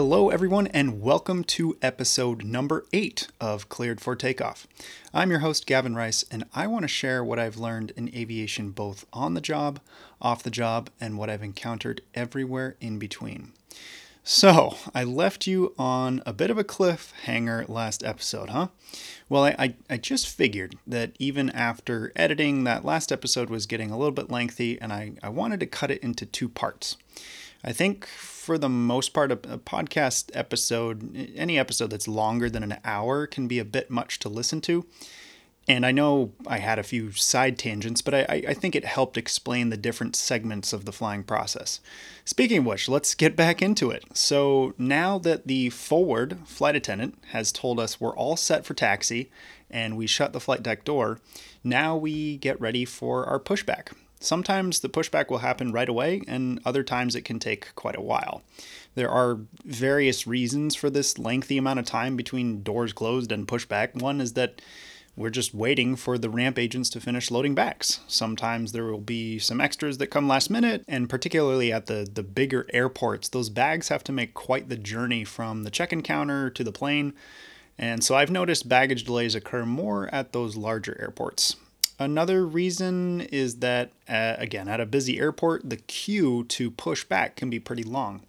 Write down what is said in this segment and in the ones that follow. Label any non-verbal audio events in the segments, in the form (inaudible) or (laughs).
Hello, everyone, and welcome to episode number eight of Cleared for Takeoff. I'm your host, Gavin Rice, and I want to share what I've learned in aviation both on the job, off the job, and what I've encountered everywhere in between. So, I left you on a bit of a cliffhanger last episode, huh? Well, I, I, I, just figured that even after editing, that last episode was getting a little bit lengthy, and I, I wanted to cut it into two parts. I think for the most part, a, a, podcast episode, any episode that's longer than an hour, can be a bit much to listen to. And I know I had a few side tangents, but I, I think it helped explain the different segments of the flying process. Speaking of which, let's get back into it. So, now that the forward flight attendant has told us we're all set for taxi and we shut the flight deck door, now we get ready for our pushback. Sometimes the pushback will happen right away, and other times it can take quite a while. There are various reasons for this lengthy amount of time between doors closed and pushback. One is that we're just waiting for the ramp agents to finish loading bags. Sometimes there will be some extras that come last minute, and particularly at the, the bigger airports, those bags have to make quite the journey from the check in counter to the plane. And so I've noticed baggage delays occur more at those larger airports. Another reason is that, uh, again, at a busy airport, the queue to push back can be pretty long.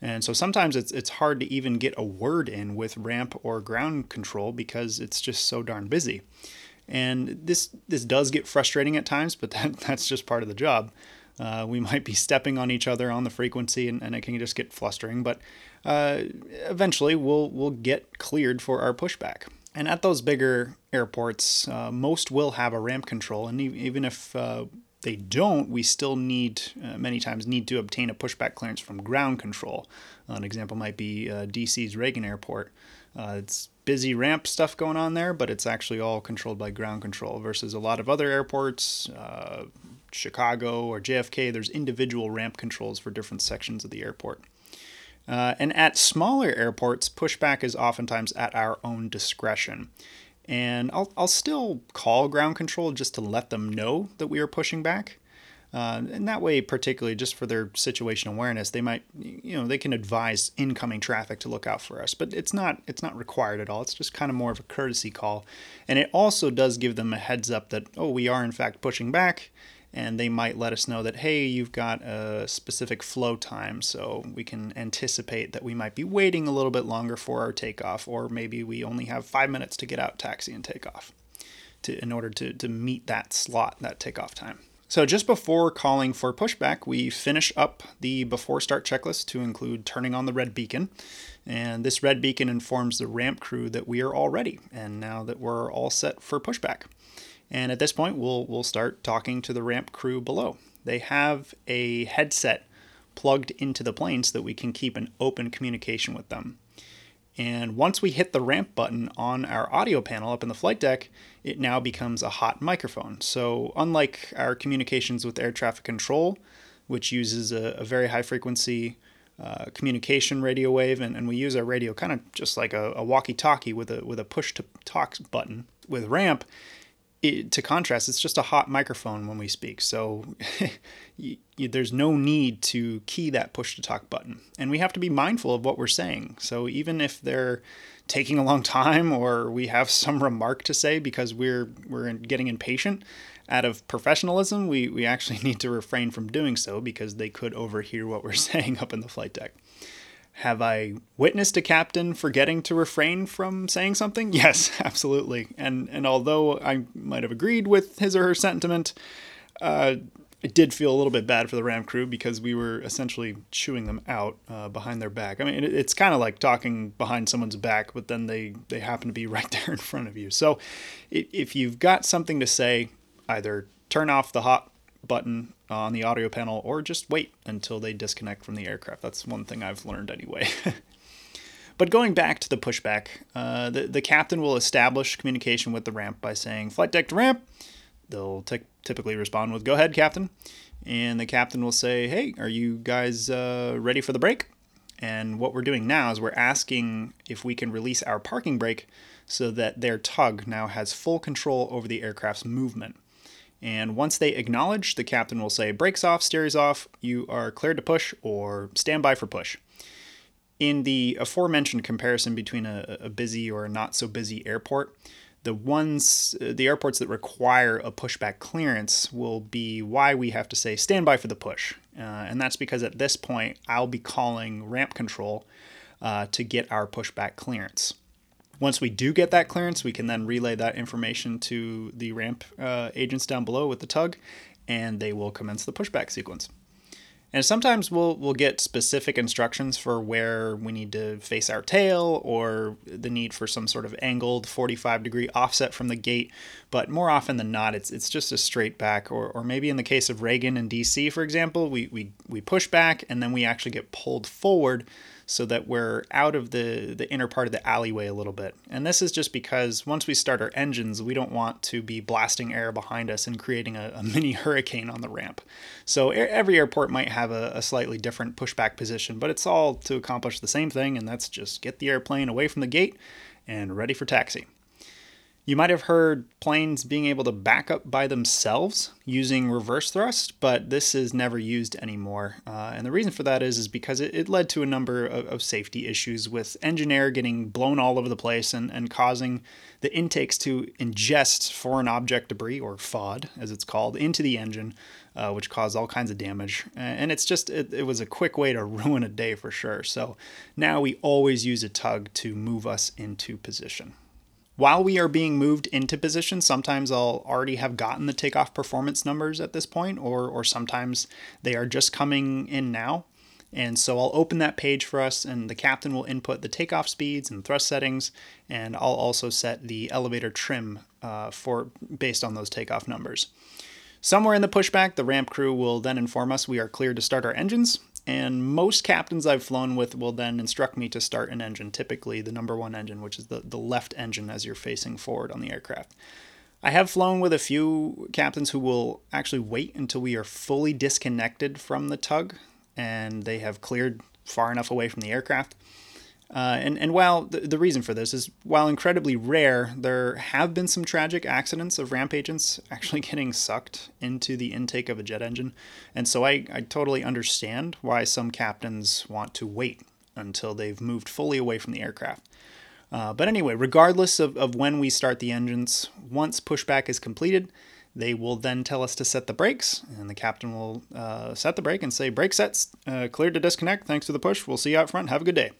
And so sometimes it's, it's hard to even get a word in with ramp or ground control because it's just so darn busy. And this, this does get frustrating at times, but (laughs) that, that's just part of the job. Uh, we might be stepping on each other on the frequency and, and it can just get flustering, but uh, eventually we'll, we'll get cleared for our pushback. And at those bigger airports, uh, most will have a ramp control, and even if uh, they don't, we still need uh, many times need to obtain a pushback clearance from ground control. an example might be uh, DC's Reagan Airport. Uh, it's busy ramp stuff going on there, but it's actually all controlled by ground control versus a lot of other airports, uh, Chicago or JFK. There's individual ramp controls for different sections of the airport. Uh, and at smaller airports, pushback is oftentimes at our own discretion. And I'll, I'll still call ground control just to let them know that we are pushing back. Uh, and that way, particularly just for their situation awareness, they might, you know, they can advise incoming traffic to look out for us. But it's not, it's not required at all. It's just kind of more of a courtesy call, and it also does give them a heads up that oh, we are in fact pushing back, and they might let us know that hey you've got a specific flow time so we can anticipate that we might be waiting a little bit longer for our takeoff or maybe we only have five minutes to get out taxi and take off to, in order to, to meet that slot that takeoff time. So just before calling for pushback we finish up the before start checklist to include turning on the red beacon. And this red beacon informs the ramp crew that we are all ready and now that we're all set for pushback and at this point, we'll, we'll start talking to the ramp crew below. They have a headset plugged into the plane so that we can keep an open communication with them. And once we hit the ramp button on our audio panel up in the flight deck, it now becomes a hot microphone. So, unlike our communications with air traffic control, which uses a, a very high frequency uh, communication radio wave, and, and, we use our radio kind of just like a, a walkie talkie with a, with a push to talk button. With ramp, it, to contrast, it's just a hot microphone when we speak. So (laughs) you, you, there's no need to key that push to talk button. And we have to be mindful of what we're saying. So even if they're taking a long (laughs) time or we have some remark to say because we're we're getting impatient, out of professionalism, we, we actually (laughs) need to refrain from doing so because they could overhear what we're saying up in the flight deck. Have I witnessed a captain forgetting to refrain from saying something? (laughs) Yes, absolutely. And and although I might have agreed with his or her sentiment, uh, it did feel a little bit bad for the ramp crew because we were essentially chewing them out uh, behind their back. I mean, it, it's kind of like talking behind someone's back, but then they they happen to be (laughs) right there in front of you. So, if you've got something to say, either turn off the hot button on the audio panel or just wait until they disconnect from the aircraft. That's one thing I've learned anyway. (laughs) but going back to the pushback, uh, the, the captain will establish communication with the ramp by saying, Flight deck to ramp. They'll t- typically respond with, Go ahead, captain. And the captain will say, Hey, are you guys uh, ready for the brake? And what we're doing now is we're asking if we can release our parking brake so that their tug now has full control over the aircraft's movement. And once they acknowledge, the captain will say, brakes off, steers off, you are cleared to push, or stand by for push. In the aforementioned comparison between a, a busy or a not so busy airport, the ones, the airports that require a pushback clearance will be why we have to say stand by for the push. Uh, and that's because at this point, I'll be calling ramp control uh, to get our pushback clearance. Once we do get that clearance, we can then relay that information to the ramp uh, agents down below with the tug, and they will commence the pushback sequence. And sometimes we'll we'll get specific instructions for where we need to face our tail or the need for some sort of angled 45 degree offset from the gate. But more often than not, it's it's just a straight back. Or, or maybe in the case of Reagan and DC, for example, we, we, we push back and then we actually get pulled forward so that we're out of the, the inner part of the alleyway a little bit. And this is just because once we start our engines, we don't want to be blasting air behind us and creating a, a (laughs) mini hurricane on the ramp. So every airport might have a, a slightly different pushback position, but it's all to accomplish the same thing, and that's just get the airplane away from the gate and ready for taxi. You might have heard planes being able to back up by themselves using reverse thrust, but this is never used anymore. Uh, and the reason for that is, is because it, it led to a number of, of, safety issues with engine air getting blown all over the place and, and causing the intakes to ingest foreign object debris, or FOD as it's called, into the engine, uh, which caused all kinds of damage. And it's just, it, it was a quick way to (laughs) ruin a day for sure. So now we always use a tug to move us into position. While we are being moved into position, sometimes I'll already have gotten the takeoff performance numbers at this point, or, or sometimes they are just coming in now. And so I'll open that page for us, and the captain will input the takeoff speeds and thrust settings, and I'll also set the elevator trim uh, for based on those takeoff numbers. Somewhere in the pushback, the ramp crew will then inform us we are cleared to start our engines, and most captains I've flown with will then instruct me to start an engine, typically the number one engine, which is the, the left engine as you're facing forward on the aircraft. I have flown with a few captains who will actually wait until we are fully disconnected from the tug and they have cleared far enough away from the aircraft. Uh, and, and while the, the reason for this is, while incredibly rare, there have been some tragic accidents of ramp agents actually (laughs) getting sucked into the intake of a jet engine. And so I, I totally understand why some captains want to wait until they've moved fully away from the aircraft. Uh, but anyway, regardless of, of when we start the engines, once pushback is completed, they will then tell us to set the brakes, and the captain will uh, set the brake and say, Brake sets, uh, cleared to disconnect. Thanks to the push. We'll see you out front. Have a good day.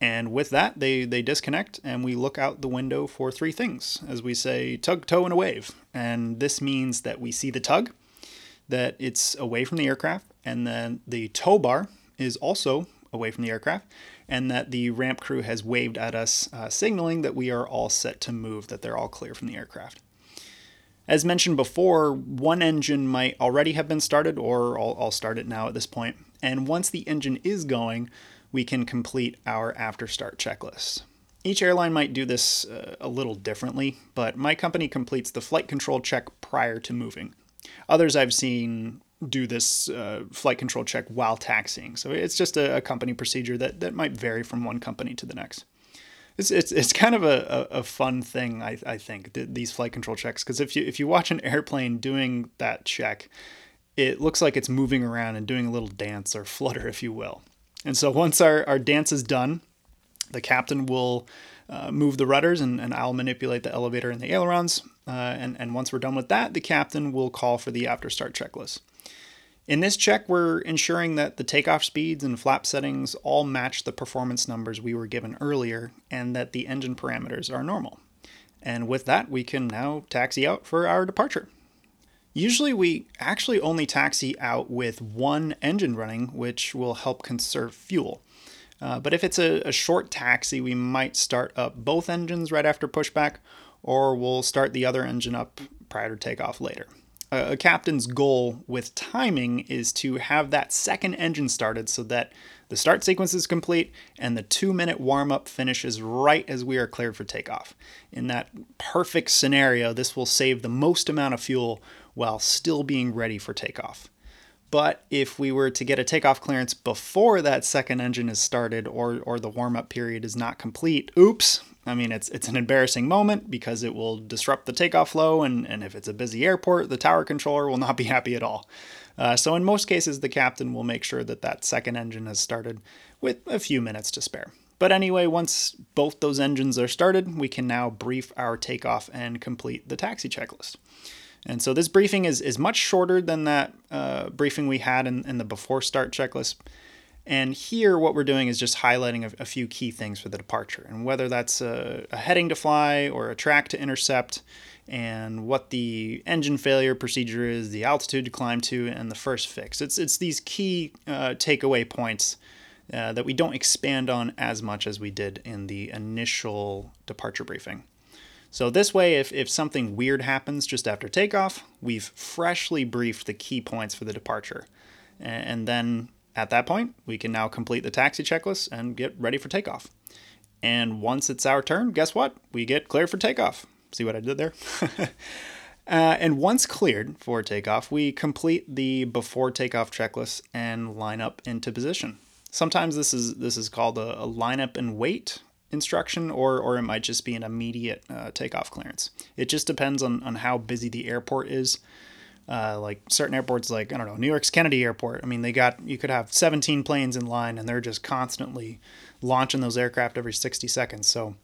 And with that, they, they disconnect and we look out the window for three things as we say tug, tow, and a wave. And this means that we see the tug, that it's away from the aircraft, and then the tow bar is also away from the aircraft, and that the ramp crew has waved at us, uh, signaling that we are all set to move, that they're all clear from the aircraft. As mentioned before, one engine might already have been started, or I'll, I'll start it now at this point. And once the engine is going, we can complete our after start checklist. Each airline might do this uh, a little differently, but my company completes the flight control check prior to moving. Others I've seen do this uh, flight control check while taxiing. So it's just a, a, company procedure that, that might vary from one company to the next. It's, it's, it's kind of a, a, a fun thing, I, I think, th- these flight control checks. Because if you, if you watch an airplane doing that check, it looks like it's moving around and doing a little dance or flutter, if you will. And so once our, our dance is done, the captain will uh, move the rudders and, and I'll manipulate the elevator and the ailerons. Uh, and, and once we're done with that, the captain will call for the after start checklist. In this check, we're ensuring that the takeoff speeds and flap settings all match the performance numbers we were given earlier and that the engine parameters are normal. And with that, we can now taxi out for our departure. Usually we actually only taxi out with one engine running, which will help conserve fuel. Uh, but if it's a, a, short taxi, we might start up both engines right after pushback, or we'll start the other engine up prior to takeoff later. A, a captain's goal with timing is to have that second engine started so that the start sequence is complete and the two minute warm up finishes right as we are cleared for takeoff. In that perfect scenario, this will save the most amount of fuel while still being ready for takeoff. But if we were to get a takeoff clearance before that second engine is started or, or the warm up period is not complete, oops. I mean, it's, it's an embarrassing moment because it will disrupt the takeoff flow, and, and if it's a busy airport, the tower controller will not be (laughs) happy at all. Uh, so in most cases, the captain will make sure that that second engine has started with a few minutes to spare. But anyway, once both those engines are started, we can now brief our takeoff and complete the taxi checklist. And so this briefing is, is much shorter than that uh, briefing we had in, in the before start checklist. And here, what we're doing is just highlighting a, a few key things for the departure, and whether that's a, a, heading to fly or a track to intercept, and what the engine failure procedure is, the altitude to climb to, and the first fix. It's it's these key uh, takeaway points uh, that we don't expand on as much as we did in the initial departure briefing. So this way, if, if something weird happens just after takeoff, we've freshly briefed the key points for the departure. And then at that point, we can now complete the taxi checklist and get ready for takeoff. And once it's our turn, guess what? We get cleared for takeoff. See what I did there? (laughs) uh, and once cleared for takeoff, we complete the before takeoff checklist and line up into position. Sometimes this is this is called a, a lineup and wait instruction, or or it might just be an immediate uh, takeoff clearance. It just depends on on how busy the airport is uh, like certain airports, like I don't know, New York's Kennedy Airport. I mean, they got you could have 17 planes in line, and they're just constantly launching those aircraft every 60 seconds. So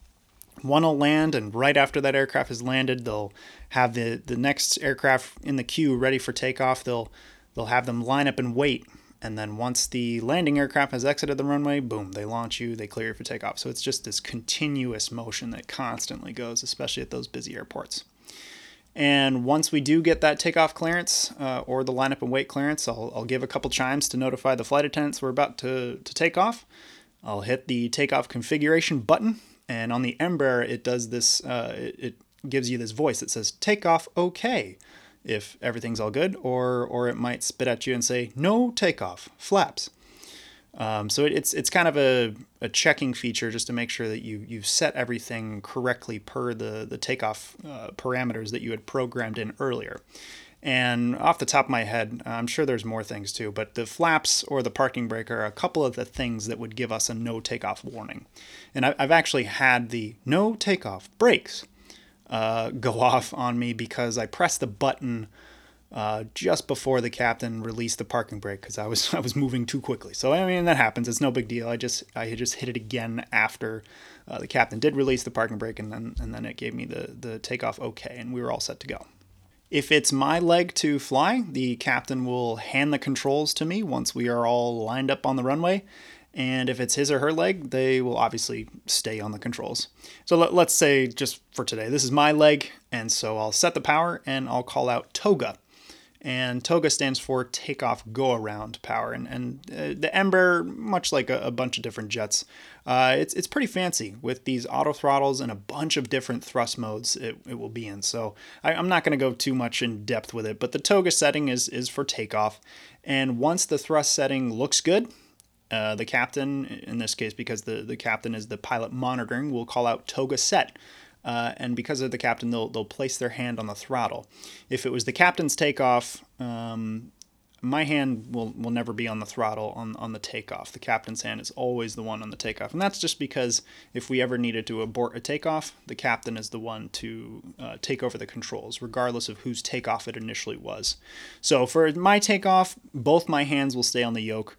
one will land, and right after that aircraft has landed, they'll have the the next aircraft in the queue ready for takeoff. They'll they'll have them line up and wait, and then once the landing aircraft has exited the runway, boom, they launch you, they clear you for takeoff. So it's just this continuous motion that constantly goes, especially at those busy airports. And once we do get that takeoff clearance uh, or the lineup and wait clearance, I'll, I'll give a couple chimes to notify the flight attendants we're about to, to take off. I'll hit the takeoff configuration button, and on the Embraer, it does this, uh, it, it gives you this voice that says takeoff okay if everything's all good, or, or it might spit at you and say no takeoff, flaps. Um, so it, it's it's kind of a, a checking feature just to make sure that you you've set everything correctly per the the takeoff uh, parameters that you had programmed in earlier. And off the top of my head, I'm sure there's more things too, but the flaps or the parking brake are a couple of the things that would give us a no takeoff warning. And I've actually had the no takeoff brakes uh, go off on me because I pressed the button uh, just before the captain released the parking brake because I was (laughs) I was moving too quickly. So I mean that happens. It's no big deal. I just I just hit it again after uh, the captain did release the parking brake, and then and then it gave me the the takeoff okay, and we were all set to go. If it's my leg to fly, the captain will hand the controls to me once we are all lined up on the runway. And if it's his or her leg, they will obviously stay on the controls. So let, us say, just for today, this is my leg, and so I'll set the power and I'll call out TOGA and TOGA stands for Takeoff Go Around Power. And, and uh, the Embraer, much like a, a bunch of different jets, uh, it's, it's pretty fancy with these auto throttles and a bunch of different thrust modes it, it will be in. So I, am not going to go too much in depth with it, but the TOGA setting is, is for takeoff. And once the thrust setting looks good, uh, the captain, in this case, because the, the captain is the pilot monitoring, will call out TOGA set. Uh, and because of the captain, they'll they'll place their hand on the throttle. If it was the captain's takeoff, um, my hand will, will never be on the throttle on, on the takeoff. The captain's hand is always the one on the takeoff. And that's just because if we ever needed to abort a takeoff, the captain is the one to uh, take over the controls, regardless of whose takeoff it initially was. So for my takeoff, both my hands will stay on the yoke.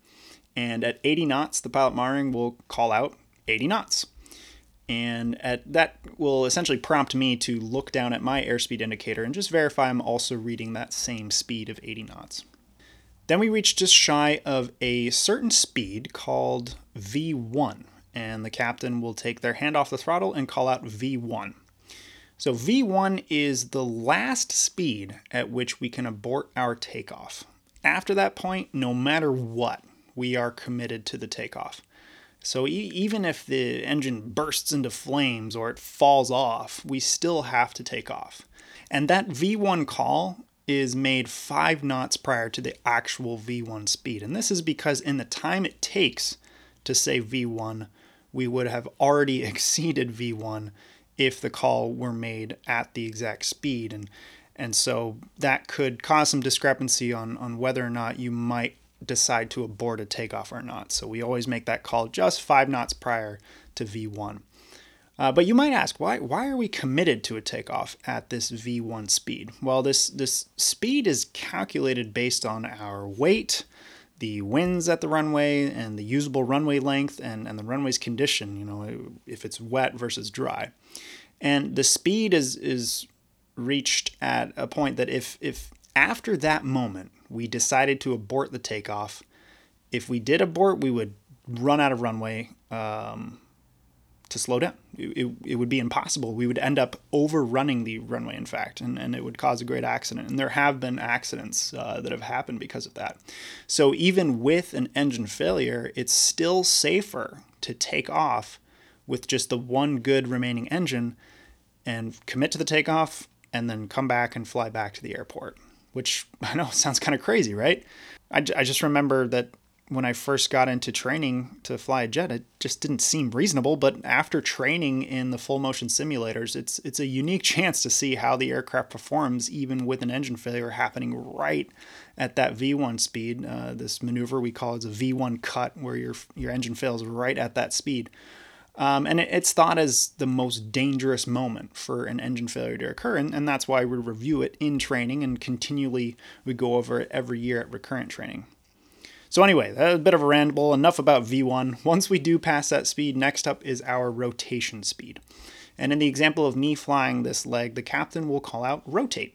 And at 80 knots, the pilot monitoring will call out 80 knots and at, that will essentially prompt me to look down at my airspeed indicator and just verify I'm also reading that same speed of 80 knots. Then we reach just shy of a certain speed called V1, and the captain will take their hand off the throttle and call out V1. So V1 is the last speed at which we can abort our takeoff. After that point, no matter what, we are committed to the takeoff. So e- even if the engine bursts into flames or it falls off, we still have to take off. And that V1 call is made five knots prior to the actual V1 speed. And this is because in the time it takes to say V1, we would have already (laughs) exceeded V1 if the call were made at the exact speed. And and so that could cause some discrepancy on, on whether or not you might decide to abort a takeoff or not. So we always make that call just five knots prior to V1. Uh, but you might ask, why, why are we committed to a takeoff at this V1 speed? Well, this, this speed is calculated based on our weight, the winds at the runway, and the usable runway length, and, and the runway's condition, you know, if it's wet versus dry. And the speed is, is reached at a point that if, if after that moment we decided to abort the takeoff, if we did abort, we would run out of runway. Um, to slow down. It, it, it, would be impossible. We would end up overrunning the runway, in fact, and, and it would cause a great accident. And there have been accidents uh, that have happened because of that. So even with an engine failure, it's still safer to take off with just the one good remaining engine and commit to the takeoff and then come back and fly back to the airport, which (laughs) I know sounds kind of crazy, right? I, I just remember that when I first got into training to fly a jet, it just didn't seem reasonable. But after training in the full motion simulators, it's it's a unique chance to see how the aircraft performs, even with an engine failure happening right at that V1 speed. Uh, this maneuver we call it a V1 cut, where your your engine fails right at that speed. Um, and it's thought as the most dangerous moment for an engine failure to occur, and, and that's why we review it in training and continually we go over it every year at recurrent training. So anyway, that a bit of a ramble. Enough about V1. Once we do pass that speed, next up is our rotation speed. And in the example of me flying this leg, the captain will call out rotate.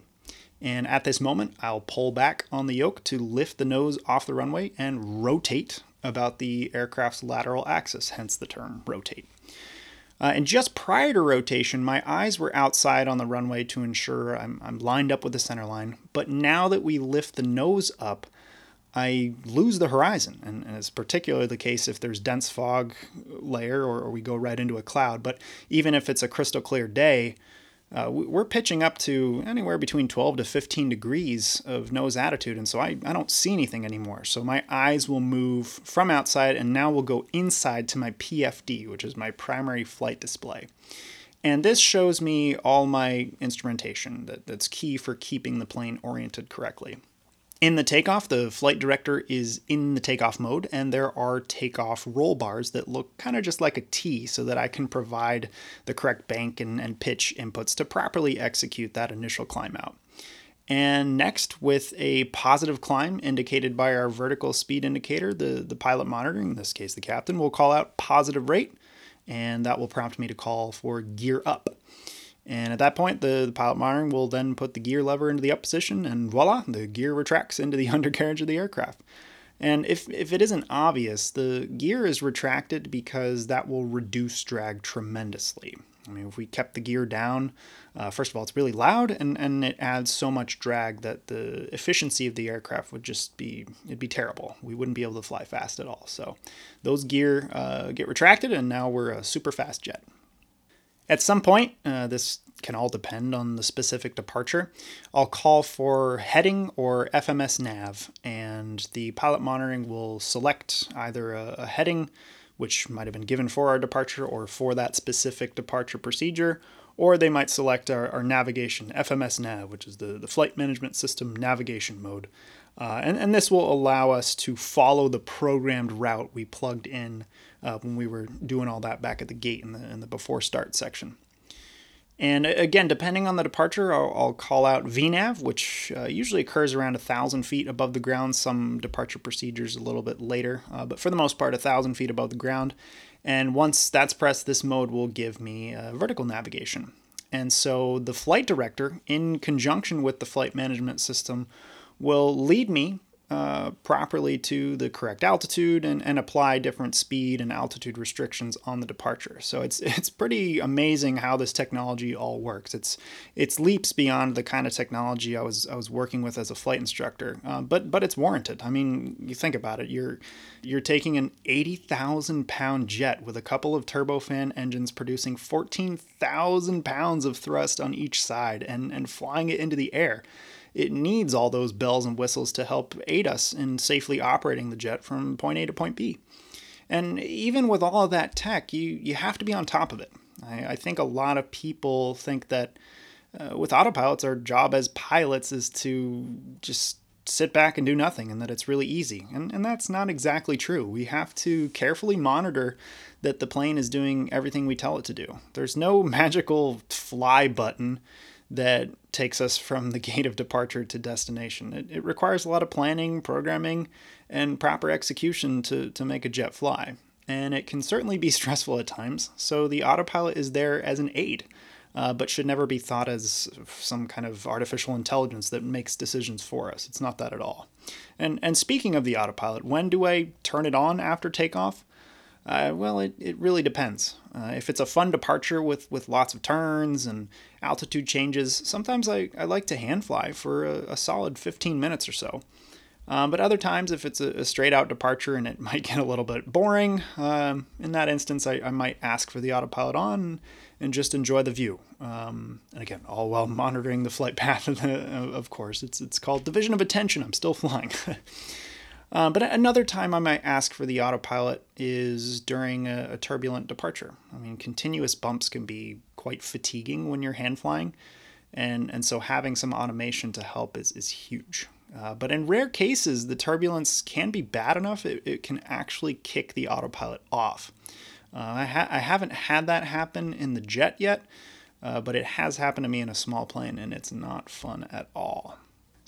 And at this moment, I'll pull back on the yoke to lift the nose off the runway and rotate about the aircraft's lateral axis, hence the term rotate. Uh, and just prior to rotation, my eyes were outside on the runway to ensure I'm, I'm lined up with the center line. But now that we lift the nose up, I lose the horizon. And, and, it's particularly the case if there's dense fog layer or, or, we go right into a cloud. But even if it's a crystal clear day, uh, we're pitching up to anywhere between 12 to 15 degrees of nose attitude. And so I, I don't see anything anymore. So my eyes will move from outside and now will go inside to my PFD, which is my primary flight display. And this shows me all my instrumentation that, that's key for keeping the plane oriented correctly. In the takeoff, the flight director is in the takeoff mode, and there are takeoff roll bars that look kind of just like a T so that I can provide the correct bank and, and pitch inputs to properly execute that initial climb out. And next, with a positive climb indicated by our vertical speed indicator, the, the pilot monitoring, in this case the captain, will call out positive rate, and that will prompt me to call for gear up. And at that point, the, the, pilot monitoring will then put the gear lever into the up position, and voila, the gear retracts into the (laughs) undercarriage of the aircraft. And if, if it isn't obvious, the gear is retracted because that will reduce drag tremendously. I mean, if we kept the gear down, uh, first of all, it's really loud and, and it adds so much drag that the efficiency of the aircraft would just be, it'd be terrible. We wouldn't be able to fly fast at all. So those gear uh, get retracted and now we're a super fast jet. At some point, uh, this can all depend on the specific departure. I'll call for heading or FMS nav, and the pilot monitoring will select either a, a heading, which might have been given for our departure or for that specific departure procedure, or they might select our, our navigation, FMS nav, which is the, the flight management system navigation mode. Uh, and, and this will allow us to follow the programmed route we plugged in uh, when we were doing all that back at the gate in the, in the before start section. And again, depending on the departure, I'll, I'll call out VNAV, which uh, usually occurs around a thousand feet above the ground. Some departure procedures a little bit later, uh, but for the most part, a thousand feet above the ground. And once that's pressed, this mode will give me uh, vertical navigation. And so the flight director, in conjunction with the flight management system, will lead me uh, properly to the correct altitude and, and apply different speed and altitude restrictions on the departure. So it's (laughs) it's pretty amazing how this technology all works. It's it's leaps beyond the kind of technology I was I was working with as a flight instructor, uh, but but it's warranted. I mean, you think about it. You're you're taking an eighty thousand pound jet with a couple of turbofan engines producing fourteen thousand pounds of thrust on each side and and flying it into the air it needs all those bells and whistles to help aid us in safely operating the jet from point A to point B. And even with all of that tech, you, you have to be on top of it. I, I think a lot of people think that uh, with autopilots, our job as pilots is to just sit back and do nothing and that it's really easy. And, and that's not exactly true. We have to carefully monitor that the plane is doing everything we tell it to do. There's no (laughs) magical fly button that takes us from the (laughs) gate of departure to destination. It, it requires a lot of planning, programming, and proper execution to, to make a jet fly. And it can certainly be (laughs) stressful at times, so the autopilot is there as an aid uh, but should never be thought as some kind of artificial intelligence that makes decisions for us. It's not that at all. And and speaking of the autopilot, when do I turn it on after takeoff? Uh, well, it, it really depends. Uh, if it's a fun departure with, with lots of turns and altitude changes, sometimes I, I like to hand fly for a, a solid 15 minutes or so. Um, but other times, if it's a, a, straight out departure and it (laughs) might get a little bit boring, um, in that instance, I, I might ask for the autopilot on and just enjoy the view. Um, and again, all while (laughs) monitoring the flight path, of (laughs) of course. It's, it's called division of attention. I'm still flying. uh, but another time I might ask for the autopilot is during a, a, turbulent departure. I mean, continuous bumps can be quite fatiguing when you're hand flying. And, and so having some automation to help is, is huge. Uh, but in rare cases, the turbulence can be bad enough, it, it can actually kick the autopilot off. Uh, I, ha- I haven't had that happen in the jet yet, uh, but it has happened to me in a small plane, and it's not fun at all.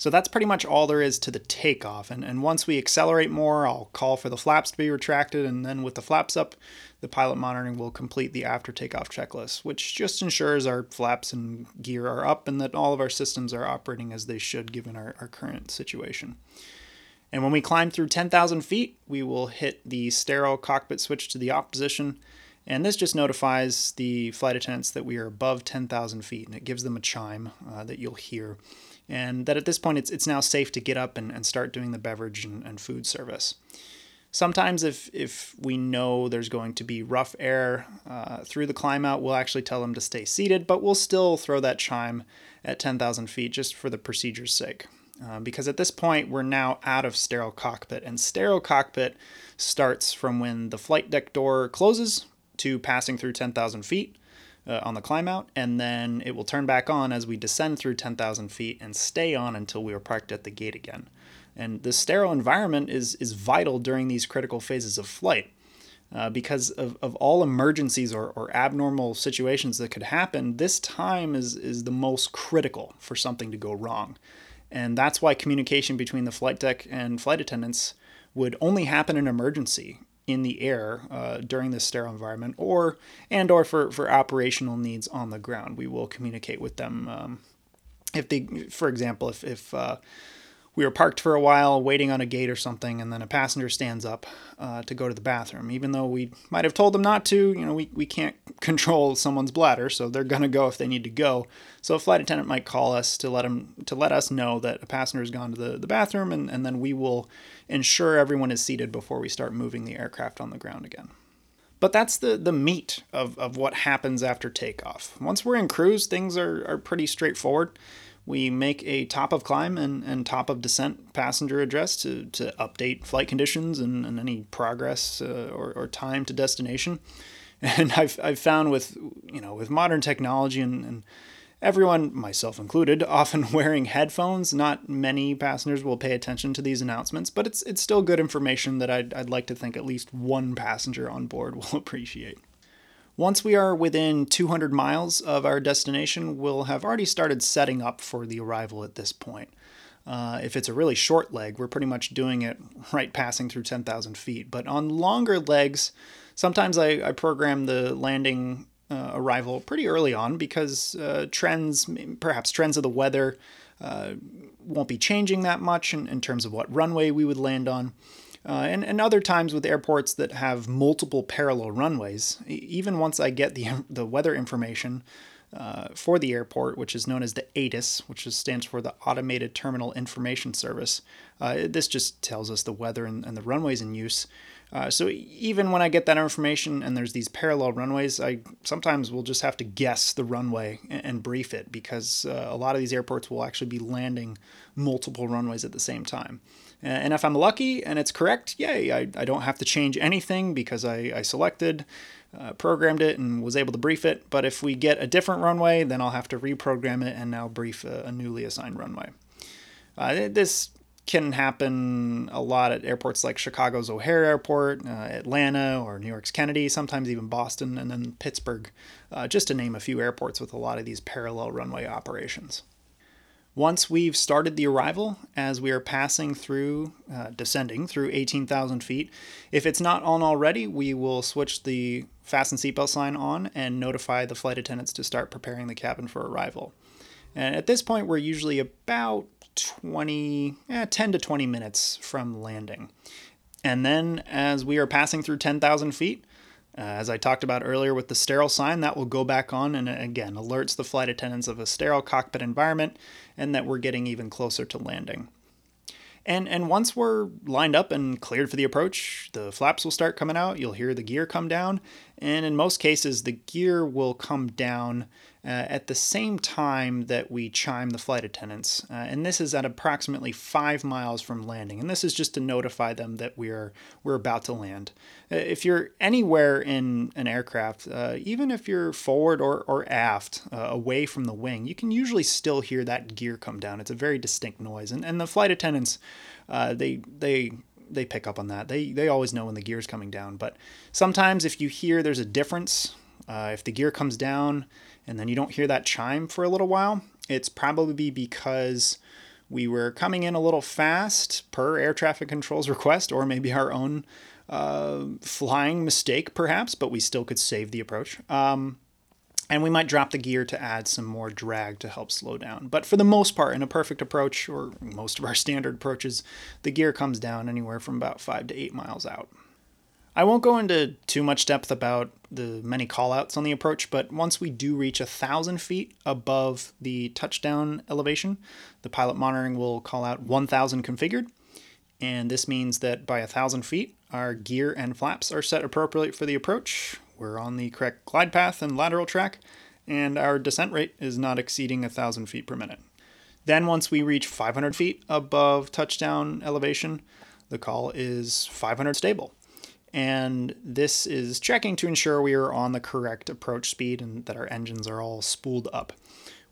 So that's pretty much all there is to the takeoff. And, and once we accelerate more, I'll call for the flaps to be retracted, and then with the flaps up, the pilot monitoring will complete the after takeoff checklist, which just ensures our flaps and gear are up and that all of our systems are operating as they should given our, our current situation. And when we climb through 10,000 feet, we will hit the sterile cockpit switch to the off position. And this just notifies the flight attendants that we are above 10,000 feet, and it gives them a chime uh, that you'll hear. And that at this point, it's, it's now safe to get up and, and start doing the beverage and, and food service. Sometimes, if, if we know there's going to be rough air uh, through the climb out, we'll actually tell them to stay seated, but we'll still throw that chime at 10,000 feet just for the procedure's sake. Uh, because at this point we're now out of sterile cockpit, and sterile cockpit starts from when the flight deck door closes to passing through 10,000 feet uh, on the climb out, and then it will turn back on as we descend through 10,000 feet and stay on until we are parked at the gate again. And the sterile environment is, is vital during these critical phases of flight. Uh, because of, of all emergencies or, or abnormal situations that could happen, this time is, is the most critical for something to go wrong. And that's why communication between the flight deck and flight attendants would only happen in emergency in the air uh, during this sterile environment or and or for, for operational needs on the ground. We will communicate with them um, if they for example if, if uh, we were parked for a while waiting on a gate or something and then a passenger stands up uh, to go to the bathroom. Even though we might have told them not to you know we, we can't (laughs) control someone's bladder so they're going to go if they need to go. So a flight attendant might call us to let them to let us know that a passenger has gone to the, the bathroom and, and then we will ensure everyone is seated before we start moving the aircraft on the ground again. But that's the, the meat of, of what happens after takeoff. Once we're in cruise things are, are pretty straightforward. We make a top of climb and, and top of descent passenger address to, to update flight conditions and, and any progress uh, or, or time to destination. (laughs) And I've, I've found with you know with modern technology and, and everyone, myself included, (laughs) often wearing headphones, not many passengers will pay attention to these announcements, but it's it's still good information that I'd, I'd like to think at least one passenger on board (laughs) will appreciate. Once we are within 200 miles of our destination, we'll have already started setting up for the arrival at this point. Uh, if it's a really short leg, we're pretty much doing it right passing through 10,000 feet. But on longer legs, sometimes I, I program the landing uh, arrival pretty early on because uh, trends, perhaps trends of the weather, uh, won't be changing that much in, in terms of what runway we would land on. Uh, and, and other times with airports that have multiple parallel runways, even once I get the, (laughs) the weather information uh, for the airport, which is known as the ATIS, which is, stands for the Automated Terminal Information Service, uh, this just tells us the weather and, and the runways in use. Uh, so even when I get that information and there's these parallel runways, I sometimes will just have to guess the runway and, and brief it because uh, a lot of these airports will actually be landing multiple runways at the same time. And if I'm lucky and it's correct, yay, I, I don't have to change anything because I, I selected, uh, programmed it, and was able to brief it. But if we get a different runway, then I'll have to reprogram it and now brief a, a newly assigned runway. Uh, this can happen a lot at airports like Chicago's O'Hare Airport, uh, Atlanta, or New York's Kennedy, sometimes even Boston, and then Pittsburgh, uh, just to name a few airports with a lot of these parallel runway operations. Once we've started the arrival, as we are passing through, uh, descending through 18,000 feet, if it's not on already, we will switch the fasten seatbelt sign on and notify the flight attendants to start preparing the cabin for arrival. And at this point, we're usually about 20, eh, 10 to 20 minutes from landing. And then as we are passing through 10,000 feet, uh, as I talked about earlier with the sterile sign, that will go back on and again alerts the flight attendants of a sterile cockpit environment and that we're getting even closer to landing. And and once we're lined up and cleared for the approach, the flaps will start coming out. You'll hear the gear come down, and in most cases, the gear will come down uh, at the same time that we chime the flight attendants. Uh, and this is at approximately five miles from landing. And this is just to notify them that we're we're about to land. Uh, if you're anywhere in an aircraft, uh, even if you're forward or, or aft, uh, away from the wing, you can usually still hear that gear come down. It's a very distinct noise. And, and the flight attendants, uh, they they they pick up on that. They they always know when the gear's coming down. But sometimes if you hear there's a difference, if the gear comes down and then you don't hear that chime for a little while, it's probably because we were coming in a little fast per air traffic control's request, or maybe our own uh, flying mistake, perhaps, but we still could save the approach. Um, and we might drop the gear to add some more drag to help slow down. But for the most part, in a perfect approach, or most of our (laughs) standard approaches, the gear comes down anywhere from about five to eight miles out. I won't go into too much depth about the many callouts on the approach, but once we do reach a thousand feet above the touchdown elevation, the pilot monitoring will call out 1000 configured. And this means that by a thousand feet, our gear and flaps are set appropriately for the approach. We're on the correct glide path and lateral track, and our descent rate is not exceeding a thousand feet per minute. Then, once we reach 500 feet above touchdown elevation, the call is 500 stable and this is checking to ensure we are on the correct approach speed and that our engines are all spooled up.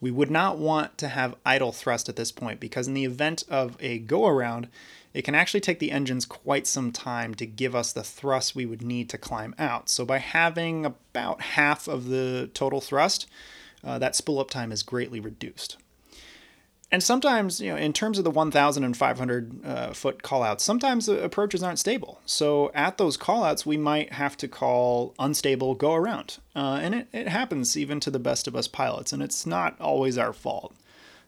We would not want to have idle thrust at this point because in the event of a go around, it can actually take the engines quite some time to give us the thrust we would need to climb out. So by having about half of the total thrust, uh, that spool up time is greatly reduced and sometimes, you know, in terms of the 1,500 uh, foot callouts, sometimes the approaches aren't stable. So at those callouts, we might have to call unstable go around. Uh, and it, it happens even to the best of us pilots, and it's not always our fault.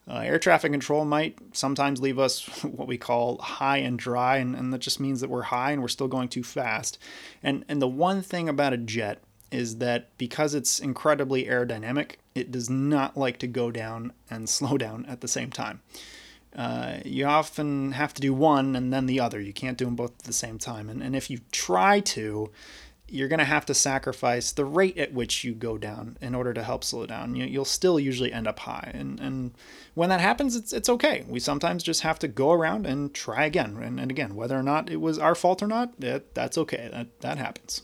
Uh, air traffic control might sometimes leave us (laughs) what we call high and dry, and, and that just means that we're high and we're still going too fast. And, and the one thing about a jet is that because it's incredibly aerodynamic, it does not like to go down and (laughs) slow down at the same time. Uh, you often have to do one and then the other. You can't do them both at the same time. And, and if you try to, you're going to have to sacrifice the rate at which you go down in order to help slow down. You, will still usually end up high. And, and when that happens, it's, it's okay. We sometimes just have to go around and try again. And, and again, whether or not it was our fault or not, that's okay. That, that happens.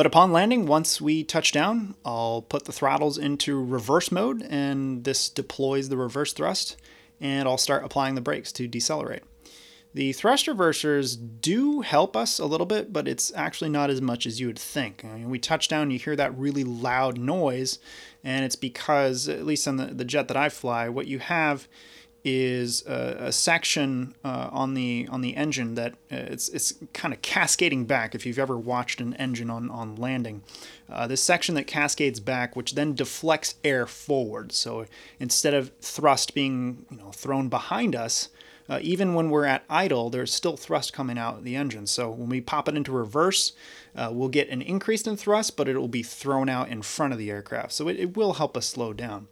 But upon landing, once we touch down, I'll put the throttles into reverse mode and this deploys the reverse thrust and I'll start applying the brakes to decelerate. The thrust reversers do help us a little bit, but it's actually not as much as you would think. I mean, we touch down, you hear that really loud noise, and it's because, at least on the, the jet that I fly, what you have is a, a section uh, on the on the engine that uh, it's it's kind of cascading back. If you've ever watched an engine on on landing, uh, this section that cascades back, which then deflects air forward. So instead of thrust being you know thrown behind us, uh, even when we're at idle, there's still thrust coming out of the engine. So when we pop it into reverse, uh, we'll get an increase in thrust, but it will be thrown out in front of the aircraft. So it, it will help us slow down.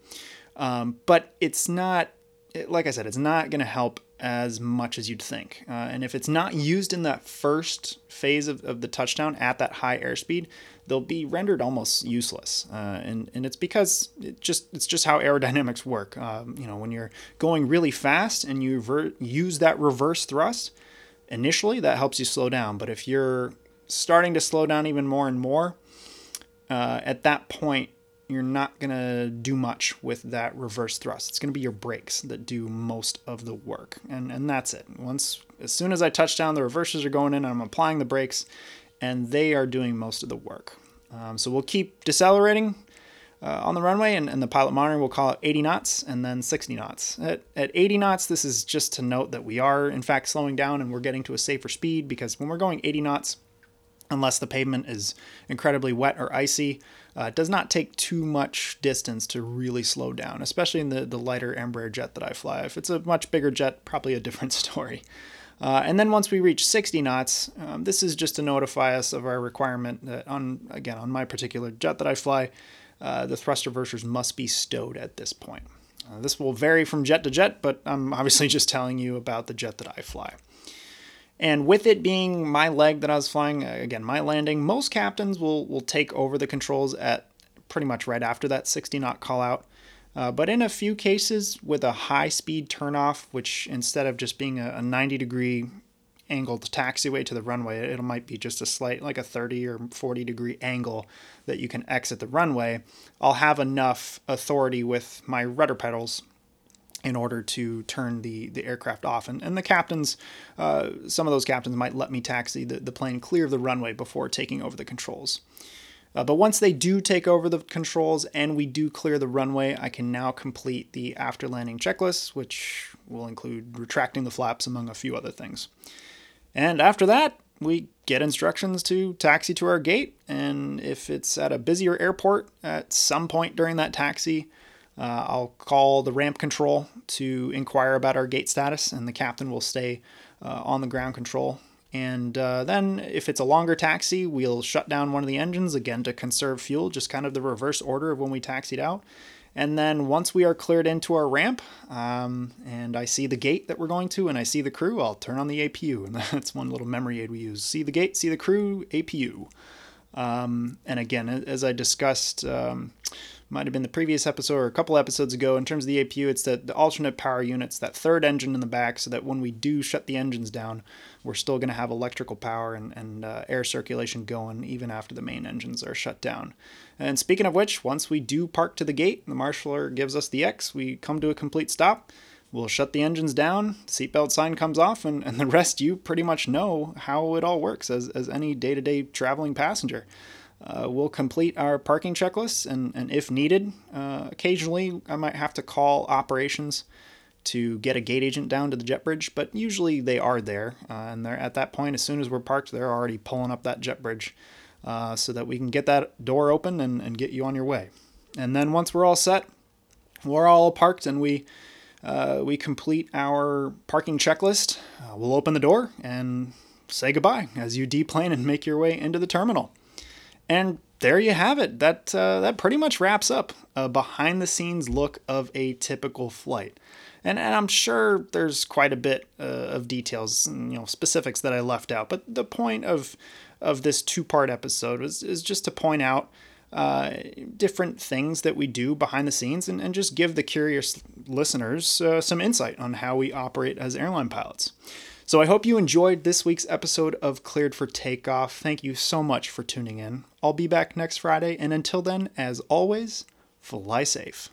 Um, but it's not it, like I said, it's not going to help as much as you'd think. Uh, and if it's not used in that first phase of, of the touchdown at that high airspeed, they'll be rendered almost useless. Uh, and, and it's because it just it's just how aerodynamics work. Um, you know, when you're going really fast and you ver- use that reverse thrust, initially that helps you slow down. But if you're starting to slow down even more and more, uh, at that point, you're not going to do much with that reverse thrust. It's going to be your brakes that do most of the work. And, and that's it. Once, as soon as I touch down, the reverses are going in, and I'm applying the brakes, and they are doing most of the work. Um, so we'll keep decelerating uh, on the runway, and, and the pilot monitor will call it 80 knots and then 60 knots. At, at 80 knots, this is just to note that we are, in fact, slowing down and we're getting to a safer speed because when we're going 80 knots, unless the pavement is incredibly wet or icy, uh, it does not take too much distance to really slow down, especially in the, the lighter Embraer jet that I fly. If it's a much bigger jet, probably a different (laughs) story. Uh, and then once we reach 60 knots, um, this is just to notify us of our requirement that on, again, on my particular jet that I fly, uh, the thrust reversers must be stowed at this point. Uh, this will vary from jet to jet, but I'm obviously (laughs) just telling you about the jet that I fly. And with it being my leg that I was flying, uh, again, my landing, most captains will, will take over the controls at pretty much right after that 60 knot call out. Uh, but in a few cases with a high speed turnoff, which instead of just being a, a 90 degree angled taxiway to the runway, it might be just a slight, like a 30 or 40 degree angle that you can exit the runway. I'll have enough authority with my rudder pedals in order to turn the, the aircraft off. And, and the captains, uh, some of those captains might let me taxi the, the plane clear of the runway before taking over the controls. Uh, but once they do take over the controls and we do clear the runway, I can now complete the after landing checklist, which will include retracting the flaps, among a few other things. And after that, we get instructions to taxi to our gate. And if it's at a busier airport at some point during that taxi, uh, I'll call the ramp control to inquire about our gate status, and the captain will stay uh, on the ground control. And uh, then, if it's a longer taxi, we'll shut down one of the engines again to conserve fuel, just kind of the reverse order of when we taxied out. And then, once we are cleared into our ramp, um, and I see the gate that we're going to, and I see the crew, I'll turn on the APU. (laughs) And that's one little memory aid we use see the gate, see the crew, APU. Um, and again, as I discussed, um, might have been the previous episode or a couple episodes ago. In terms of the APU, it's the, the alternate power units, that third engine in the back, so that when we do shut the engines down, we're still going to have electrical power and, and uh, air circulation going even after the main engines are shut down. And speaking of which, once we do park to the gate, the marshaller gives us the X, we come to a complete stop. We'll shut the engines down, seatbelt sign comes off, and, and the rest you pretty much know how it all works as, as any day to day traveling passenger. Uh, we'll complete our parking checklists, and, and if needed, uh, occasionally I might have to call operations to get a gate agent down to the jet bridge, but usually they are there, uh, and they're at that point. As soon as we're parked, they're already pulling up that jet bridge, uh, so that we can get that door open and, and get you on your way. And then once we're all set, we're all parked, and we uh, we complete our parking checklist. Uh, we'll open the door and say goodbye as you deplane and make your way into the terminal. And there you have it. That uh, that pretty much wraps up a behind the scenes look of a typical flight. And, and I'm sure there's quite a bit uh, of details and you know specifics that I left out. But the point of of this two part episode was is just to point out uh, different things that we do behind the scenes and, and just give the curious listeners uh, some insight on how we operate as airline pilots. So I hope you enjoyed this week's episode of Cleared for Takeoff. Thank you so much for tuning in. I'll be back next Friday, and until then, as always, fly safe.